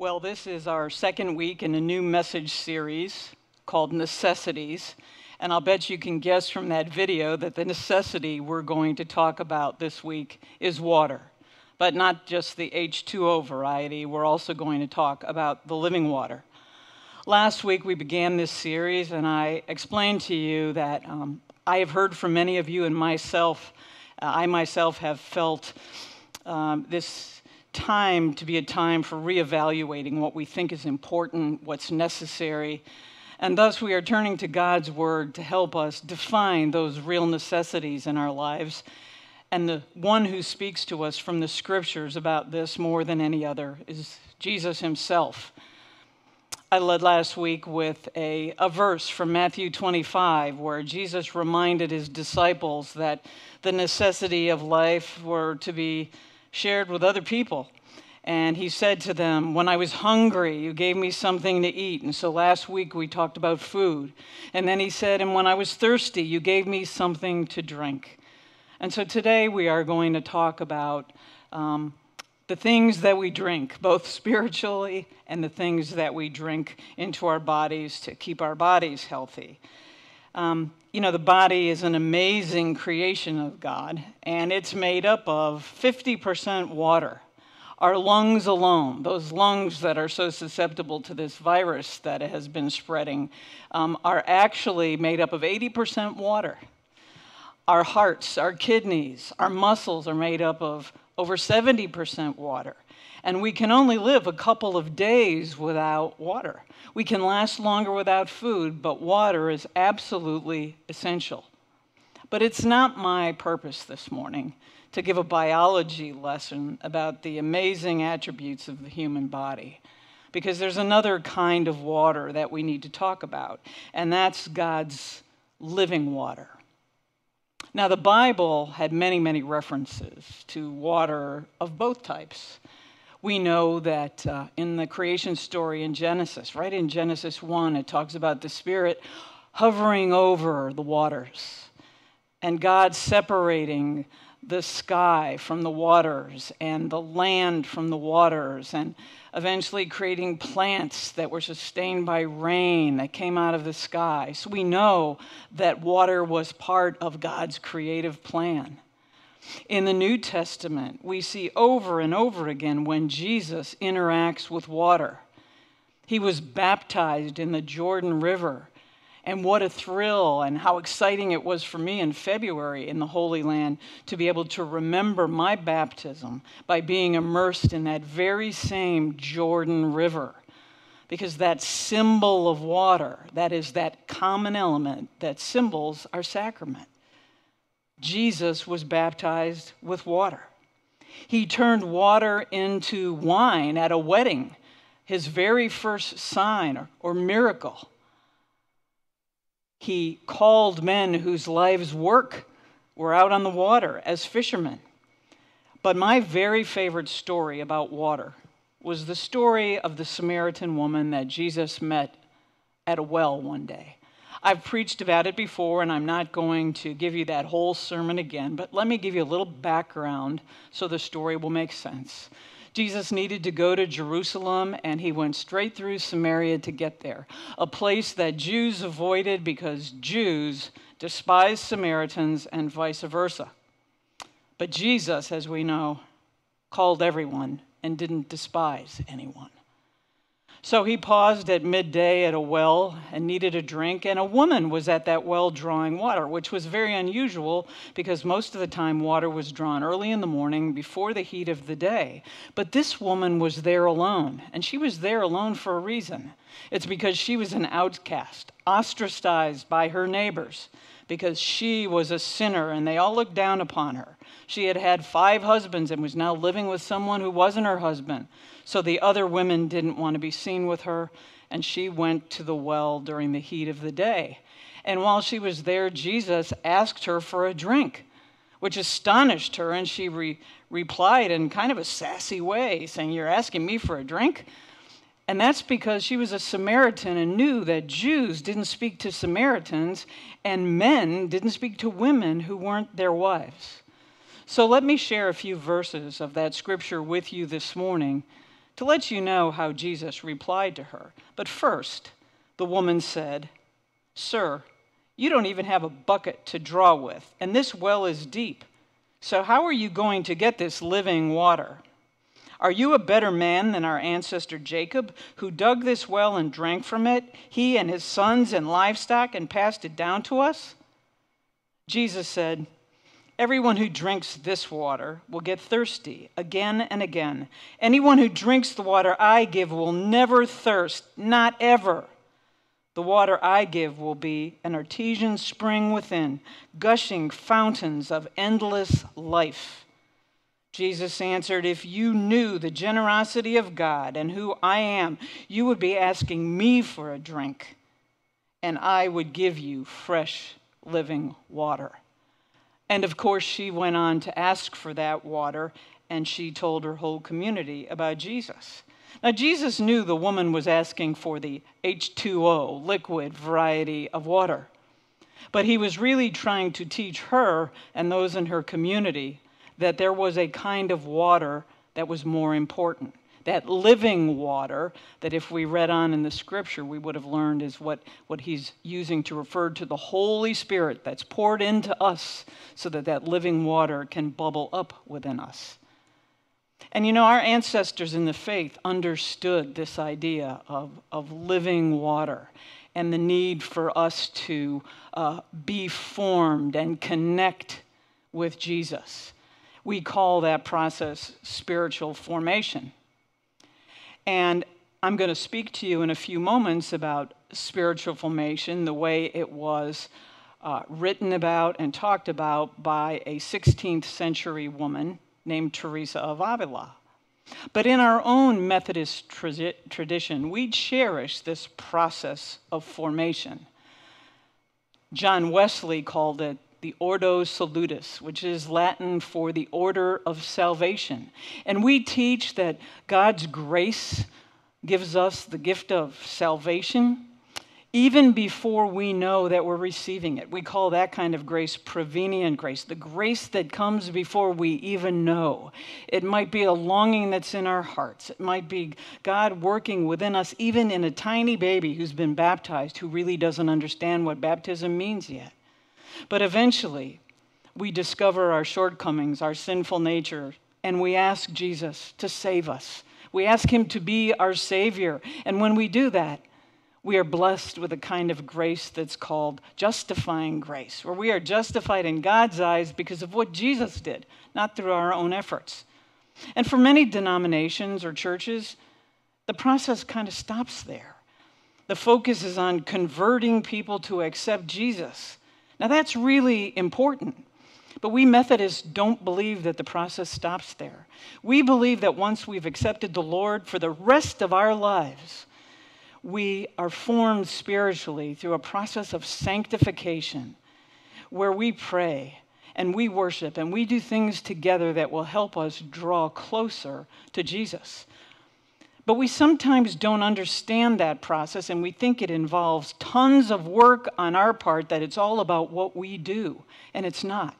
Well, this is our second week in a new message series called Necessities. And I'll bet you can guess from that video that the necessity we're going to talk about this week is water. But not just the H2O variety, we're also going to talk about the living water. Last week we began this series, and I explained to you that um, I have heard from many of you, and myself, uh, I myself have felt um, this time to be a time for reevaluating what we think is important, what's necessary, and thus we are turning to God's Word to help us define those real necessities in our lives. And the one who speaks to us from the scriptures about this more than any other is Jesus himself. I led last week with a, a verse from Matthew 25 where Jesus reminded his disciples that the necessity of life were to be shared with other people. And he said to them, When I was hungry, you gave me something to eat. And so last week we talked about food. And then he said, And when I was thirsty, you gave me something to drink. And so today we are going to talk about um, the things that we drink, both spiritually and the things that we drink into our bodies to keep our bodies healthy. Um, you know, the body is an amazing creation of God, and it's made up of 50% water. Our lungs alone, those lungs that are so susceptible to this virus that has been spreading, um, are actually made up of 80% water. Our hearts, our kidneys, our muscles are made up of over 70% water. And we can only live a couple of days without water. We can last longer without food, but water is absolutely essential. But it's not my purpose this morning to give a biology lesson about the amazing attributes of the human body. Because there's another kind of water that we need to talk about, and that's God's living water. Now, the Bible had many, many references to water of both types. We know that uh, in the creation story in Genesis, right in Genesis 1, it talks about the Spirit hovering over the waters and God separating the sky from the waters and the land from the waters and eventually creating plants that were sustained by rain that came out of the sky. So we know that water was part of God's creative plan. In the New Testament, we see over and over again when Jesus interacts with water. He was baptized in the Jordan River and what a thrill and how exciting it was for me in February in the Holy Land to be able to remember my baptism by being immersed in that very same Jordan River. Because that symbol of water, that is that common element that symbols our sacrament. Jesus was baptized with water. He turned water into wine at a wedding, his very first sign or, or miracle he called men whose lives' work were out on the water as fishermen. But my very favorite story about water was the story of the Samaritan woman that Jesus met at a well one day. I've preached about it before, and I'm not going to give you that whole sermon again, but let me give you a little background so the story will make sense. Jesus needed to go to Jerusalem, and he went straight through Samaria to get there, a place that Jews avoided because Jews despised Samaritans and vice versa. But Jesus, as we know, called everyone and didn't despise anyone. So he paused at midday at a well and needed a drink, and a woman was at that well drawing water, which was very unusual because most of the time water was drawn early in the morning before the heat of the day. But this woman was there alone, and she was there alone for a reason. It's because she was an outcast, ostracized by her neighbors, because she was a sinner and they all looked down upon her. She had had five husbands and was now living with someone who wasn't her husband. So the other women didn't want to be seen with her, and she went to the well during the heat of the day. And while she was there, Jesus asked her for a drink, which astonished her, and she re- replied in kind of a sassy way, saying, You're asking me for a drink? And that's because she was a Samaritan and knew that Jews didn't speak to Samaritans and men didn't speak to women who weren't their wives. So let me share a few verses of that scripture with you this morning to let you know how Jesus replied to her. But first, the woman said, Sir, you don't even have a bucket to draw with, and this well is deep. So, how are you going to get this living water? Are you a better man than our ancestor Jacob, who dug this well and drank from it, he and his sons and livestock, and passed it down to us? Jesus said, Everyone who drinks this water will get thirsty again and again. Anyone who drinks the water I give will never thirst, not ever. The water I give will be an artesian spring within, gushing fountains of endless life. Jesus answered, If you knew the generosity of God and who I am, you would be asking me for a drink, and I would give you fresh living water. And of course, she went on to ask for that water, and she told her whole community about Jesus. Now, Jesus knew the woman was asking for the H2O, liquid variety of water. But he was really trying to teach her and those in her community that there was a kind of water that was more important. That living water, that if we read on in the scripture, we would have learned is what, what he's using to refer to the Holy Spirit that's poured into us so that that living water can bubble up within us. And you know, our ancestors in the faith understood this idea of, of living water and the need for us to uh, be formed and connect with Jesus. We call that process spiritual formation. And I'm going to speak to you in a few moments about spiritual formation, the way it was uh, written about and talked about by a 16th century woman named Teresa of Avila. But in our own Methodist tra- tradition, we cherish this process of formation. John Wesley called it the Ordo Salutis, which is Latin for the order of salvation. And we teach that God's grace gives us the gift of salvation even before we know that we're receiving it. We call that kind of grace prevenient grace, the grace that comes before we even know. It might be a longing that's in our hearts, it might be God working within us, even in a tiny baby who's been baptized who really doesn't understand what baptism means yet. But eventually, we discover our shortcomings, our sinful nature, and we ask Jesus to save us. We ask Him to be our Savior. And when we do that, we are blessed with a kind of grace that's called justifying grace, where we are justified in God's eyes because of what Jesus did, not through our own efforts. And for many denominations or churches, the process kind of stops there. The focus is on converting people to accept Jesus. Now, that's really important. But we Methodists don't believe that the process stops there. We believe that once we've accepted the Lord for the rest of our lives, we are formed spiritually through a process of sanctification where we pray and we worship and we do things together that will help us draw closer to Jesus. But we sometimes don't understand that process and we think it involves tons of work on our part, that it's all about what we do, and it's not.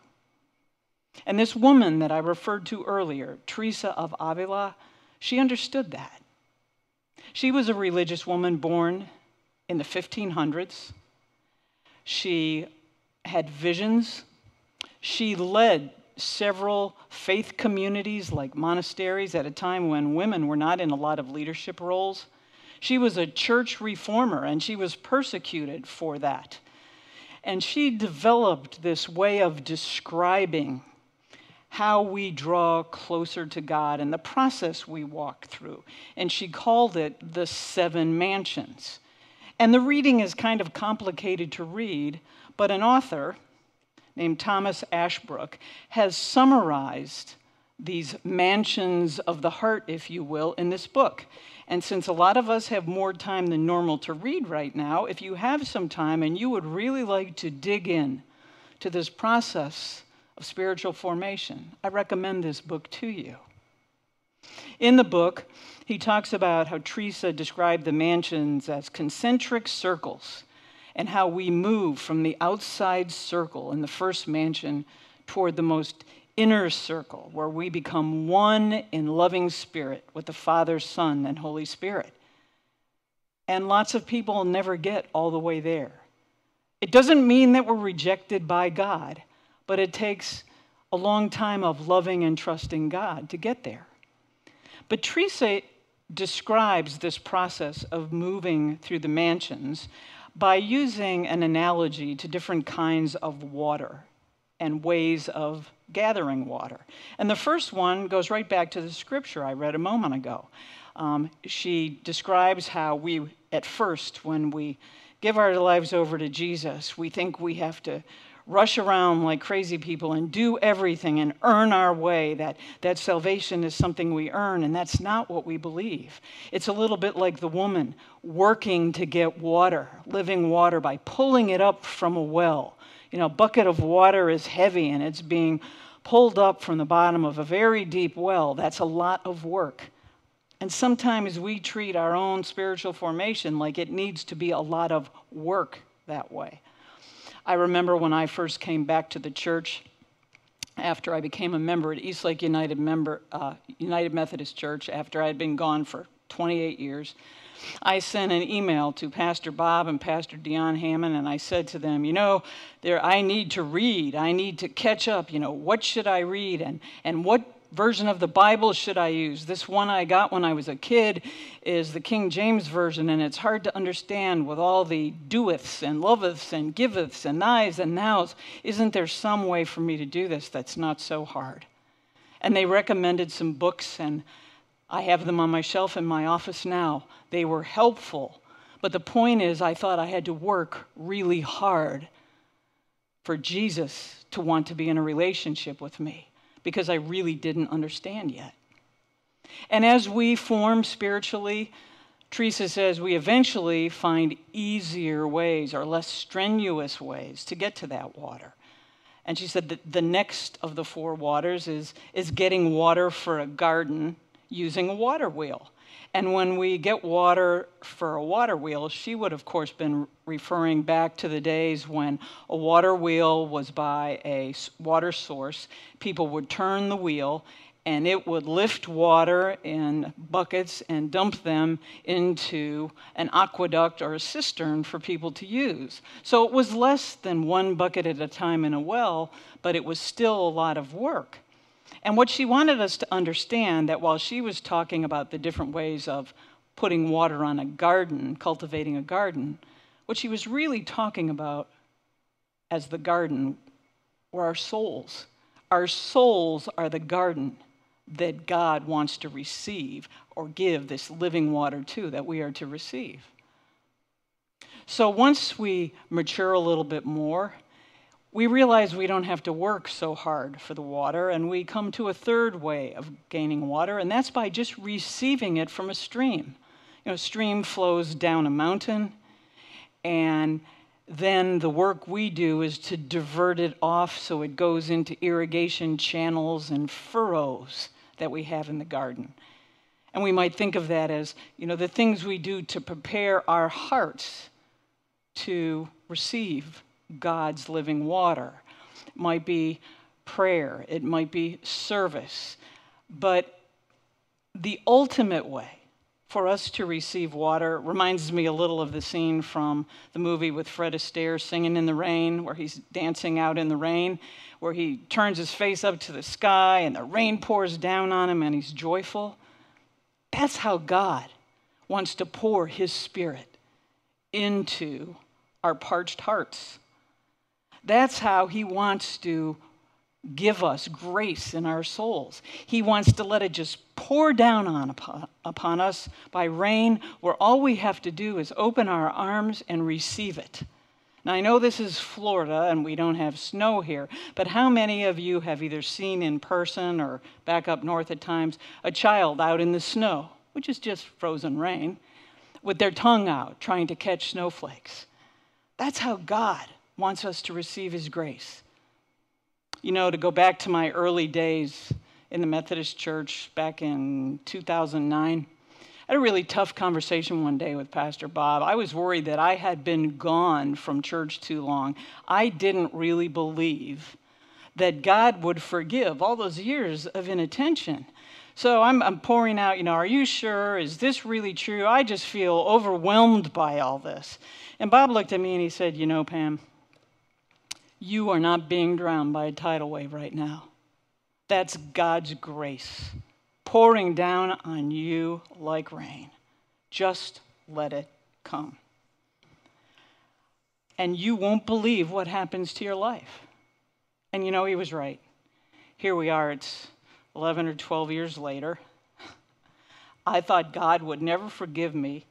And this woman that I referred to earlier, Teresa of Avila, she understood that. She was a religious woman born in the 1500s. She had visions. She led several faith communities like monasteries at a time when women were not in a lot of leadership roles. She was a church reformer and she was persecuted for that. And she developed this way of describing how we draw closer to God and the process we walk through. And she called it the seven mansions. And the reading is kind of complicated to read, but an author named Thomas Ashbrook has summarized these mansions of the heart, if you will, in this book. And since a lot of us have more time than normal to read right now, if you have some time and you would really like to dig in to this process of spiritual formation, I recommend this book to you. In the book, he talks about how Teresa described the mansions as concentric circles and how we move from the outside circle in the first mansion toward the most inner circle where we become one in loving spirit with the Father, Son, and Holy Spirit. And lots of people never get all the way there. It doesn't mean that we're rejected by God, but it takes a long time of loving and trusting God to get there. But Teresa describes this process of moving through the mansions by using an analogy to different kinds of water and ways of gathering water. And the first one goes right back to the scripture I read a moment ago. Um, she describes how we, at first, when we give our lives over to Jesus, we think we have to rush around like crazy people and do everything and earn our way, that, that salvation is something we earn, and that's not what we believe. It's a little bit like the woman working to get water, living water, by pulling it up from a well. You know, a bucket of water is heavy and it's being pulled up from the bottom of a very deep well. That's a lot of work. And sometimes we treat our own spiritual formation like it needs to be a lot of work that way. I remember when I first came back to the church after I became a member at Eastlake United, member, uh, United Methodist Church after I had been gone for 28 years. I sent an email to Pastor Bob and Pastor Dion Hammond, and I said to them, you know, there I need to read. I need to catch up. You know, what should I read, and and what version of the Bible should I use? This one I got when I was a kid is the King James Version, and it's hard to understand with all the doeths and loveths and giveths and thys and nows. Isn't there some way for me to do this that's not so hard? And they recommended some books, and I have them on my shelf in my office now. They were helpful. But the point is, I thought I had to work really hard for Jesus to want to be in a relationship with me because I really didn't understand yet. And as we form spiritually, Teresa says we eventually find easier ways or less strenuous ways to get to that water. And she said that the next of the four waters is, is getting water for a garden using a water wheel. And when we get water for a water wheel, she would, of course, been referring back to the days when a water wheel was by a water source. People would turn the wheel and it would lift water in buckets and dump them into an aqueduct or a cistern for people to use. So it was less than one bucket at a time in a well, but it was still a lot of work. And what she wanted us to understand that while she was talking about the different ways of putting water on a garden, cultivating a garden, what she was really talking about as the garden were our souls. Our souls are the garden that God wants to receive or give this living water to that we are to receive. So once we mature a little bit more, we realize we don't have to work so hard for the water, and we come to a third way of gaining water, and that's by just receiving it from a stream. You know, a stream flows down a mountain, and then the work we do is to divert it off so it goes into irrigation channels and furrows that we have in the garden. And we might think of that as, you know, the things we do to prepare our hearts to receive God's living water. It might be prayer, it might be service. But the ultimate way for us to receive water reminds me a little of the scene from the movie with Fred Astaire singing in the rain, where he's dancing out in the rain, where he turns his face up to the sky and the rain pours down on him and he's joyful. That's how God wants to pour his spirit into our parched hearts. That's how He wants to give us grace in our souls. He wants to let it just pour down on upon, upon us by rain, where all we have to do is open our arms and receive it. Now, I know this is Florida and we don't have snow here, but how many of you have either seen in person or back up north at times a child out in the snow, which is just frozen rain, with their tongue out trying to catch snowflakes? That's how God wants us to receive his grace. You know, to go back to my early days in the Methodist Church back in 2009, I had a really tough conversation one day with Pastor Bob. I was worried that I had been gone from church too long. I didn't really believe that God would forgive all those years of inattention. So I'm, I'm pouring out, you know, are you sure? Is this really true? I just feel overwhelmed by all this. And Bob looked at me and he said, You know, Pam, you are not being drowned by a tidal wave right now. That's God's grace pouring down on you like rain. Just let it come. And you won't believe what happens to your life. And you know, he was right. Here we are, it's 11 or 12 years later. I thought God would never forgive me.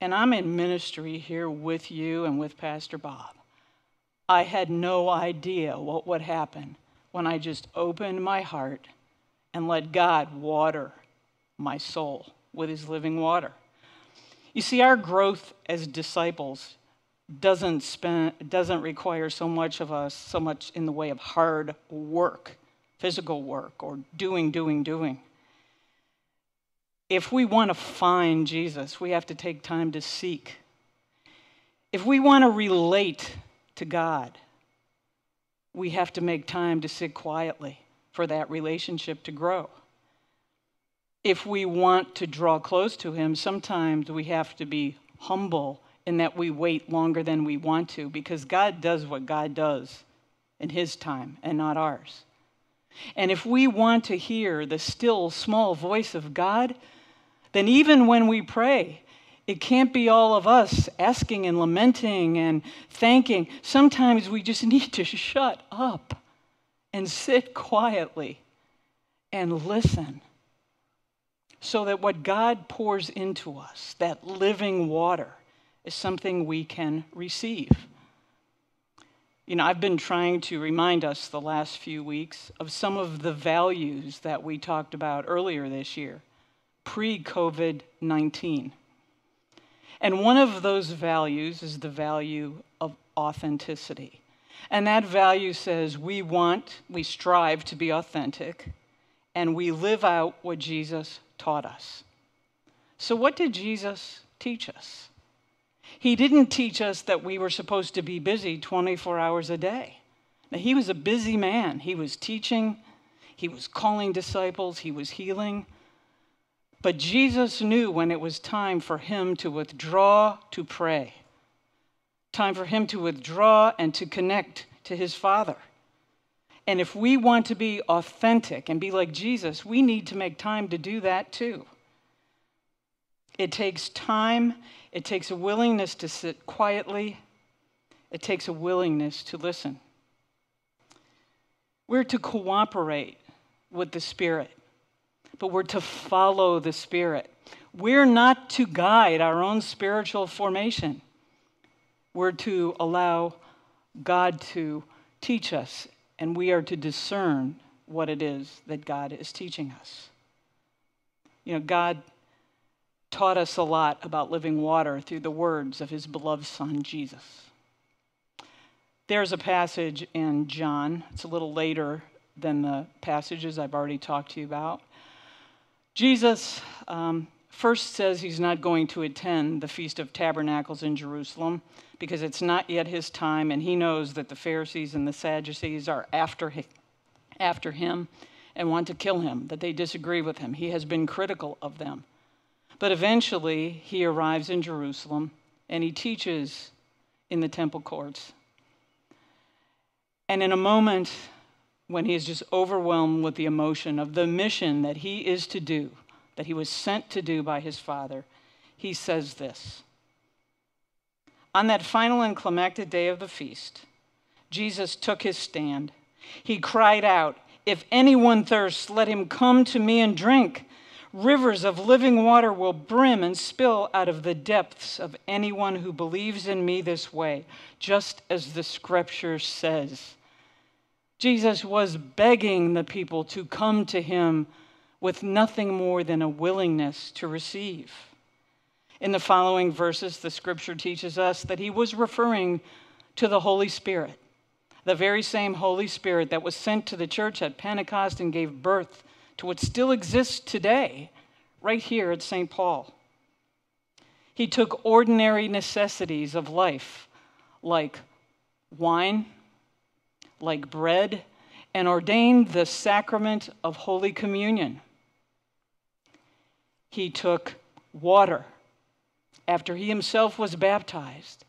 And I'm in ministry here with you and with Pastor Bob. I had no idea what would happen when I just opened my heart and let God water my soul with his living water. You see, our growth as disciples doesn't, spend, doesn't require so much of us, so much in the way of hard work, physical work, or doing, doing, doing. If we want to find Jesus, we have to take time to seek. If we want to relate to God, we have to make time to sit quietly for that relationship to grow. If we want to draw close to Him, sometimes we have to be humble in that we wait longer than we want to because God does what God does in His time and not ours. And if we want to hear the still small voice of God, then even when we pray, it can't be all of us asking and lamenting and thanking. Sometimes we just need to shut up and sit quietly and listen so that what God pours into us, that living water, is something we can receive. You know, I've been trying to remind us the last few weeks of some of the values that we talked about earlier this year, pre COVID 19. And one of those values is the value of authenticity. And that value says we want, we strive to be authentic, and we live out what Jesus taught us. So, what did Jesus teach us? He didn't teach us that we were supposed to be busy 24 hours a day. Now, he was a busy man. He was teaching, he was calling disciples, he was healing. But Jesus knew when it was time for him to withdraw to pray, time for him to withdraw and to connect to his Father. And if we want to be authentic and be like Jesus, we need to make time to do that too. It takes time, it takes a willingness to sit quietly, it takes a willingness to listen. We're to cooperate with the Spirit but we're to follow the Spirit. We're not to guide our own spiritual formation. We're to allow God to teach us, and we are to discern what it is that God is teaching us. You know, God taught us a lot about living water through the words of his beloved Son, Jesus. There's a passage in John, it's a little later than the passages I've already talked to you about, Jesus um, first says he's not going to attend the Feast of Tabernacles in Jerusalem because it's not yet his time, and he knows that the Pharisees and the Sadducees are after after him and want to kill him, that they disagree with him. He has been critical of them. But eventually, he arrives in Jerusalem and he teaches in the temple courts. And in a moment, when he is just overwhelmed with the emotion of the mission that he is to do, that he was sent to do by his Father, he says this On that final and climactic day of the feast, Jesus took his stand. He cried out, If anyone thirsts, let him come to me and drink. Rivers of living water will brim and spill out of the depths of anyone who believes in me this way, just as the scripture says. Jesus was begging the people to come to him with nothing more than a willingness to receive. In the following verses, the scripture teaches us that he was referring to the Holy Spirit, the very same Holy Spirit that was sent to the church at Pentecost and gave birth to what still exists today, right here at St. Paul. He took ordinary necessities of life, like wine like bread and ordained the sacrament of Holy Communion. He took water after he himself was baptized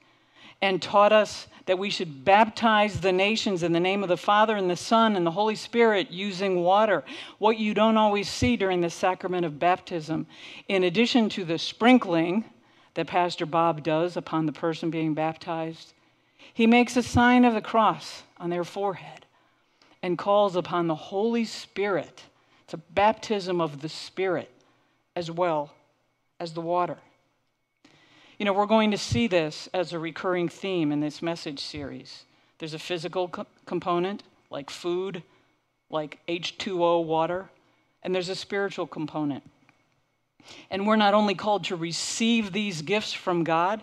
and taught us that we should baptize the nations in the name of the Father and the Son and the Holy Spirit using water. What you don't always see during the sacrament of baptism, in addition to the sprinkling that Pastor Bob does upon the person being baptized, he makes a sign of the cross on their forehead and calls upon the Holy Spirit. It's a baptism of the Spirit as well as the water. You know, we're going to see this as a recurring theme in this message series. There's a physical co- component, like food, like H2O water, and there's a spiritual component. And we're not only called to receive these gifts from God,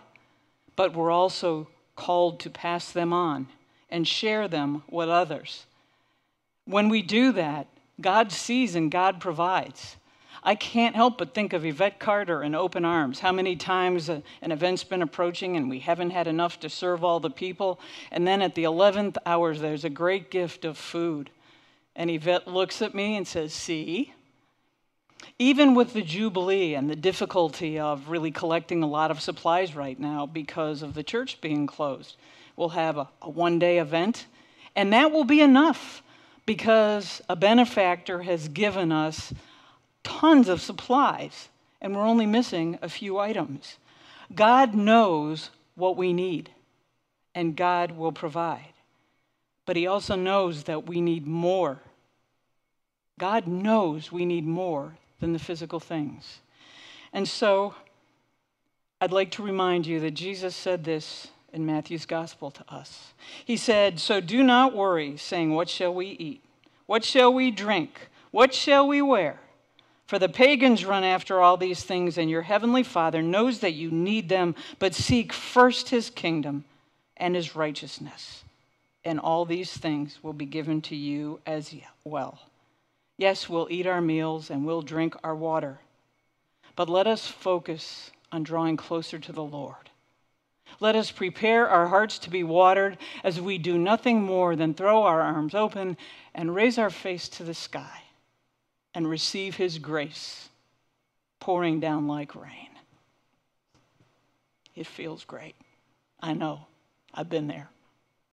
but we're also called to pass them on and share them with others. When we do that, God sees and God provides. I can't help but think of Yvette Carter and Open Arms. How many times an event's been approaching and we haven't had enough to serve all the people. And then at the 11th hour, there's a great gift of food. And Yvette looks at me and says, See? Even with the Jubilee and the difficulty of really collecting a lot of supplies right now because of the church being closed, we'll have a, a one day event. And that will be enough because a benefactor has given us tons of supplies, and we're only missing a few items. God knows what we need, and God will provide. But He also knows that we need more. God knows we need more than the physical things. And so, I'd like to remind you that Jesus said this in Matthew's gospel to us. He said, So do not worry, saying, What shall we eat? What shall we drink? What shall we wear? For the pagans run after all these things, and your heavenly Father knows that you need them, but seek first his kingdom and his righteousness, and all these things will be given to you as well. Yes, we'll eat our meals and we'll drink our water, but let us focus on drawing closer to the Lord. Let us prepare our hearts to be watered as we do nothing more than throw our arms open and raise our face to the sky and receive His grace pouring down like rain. It feels great. I know. I've been there.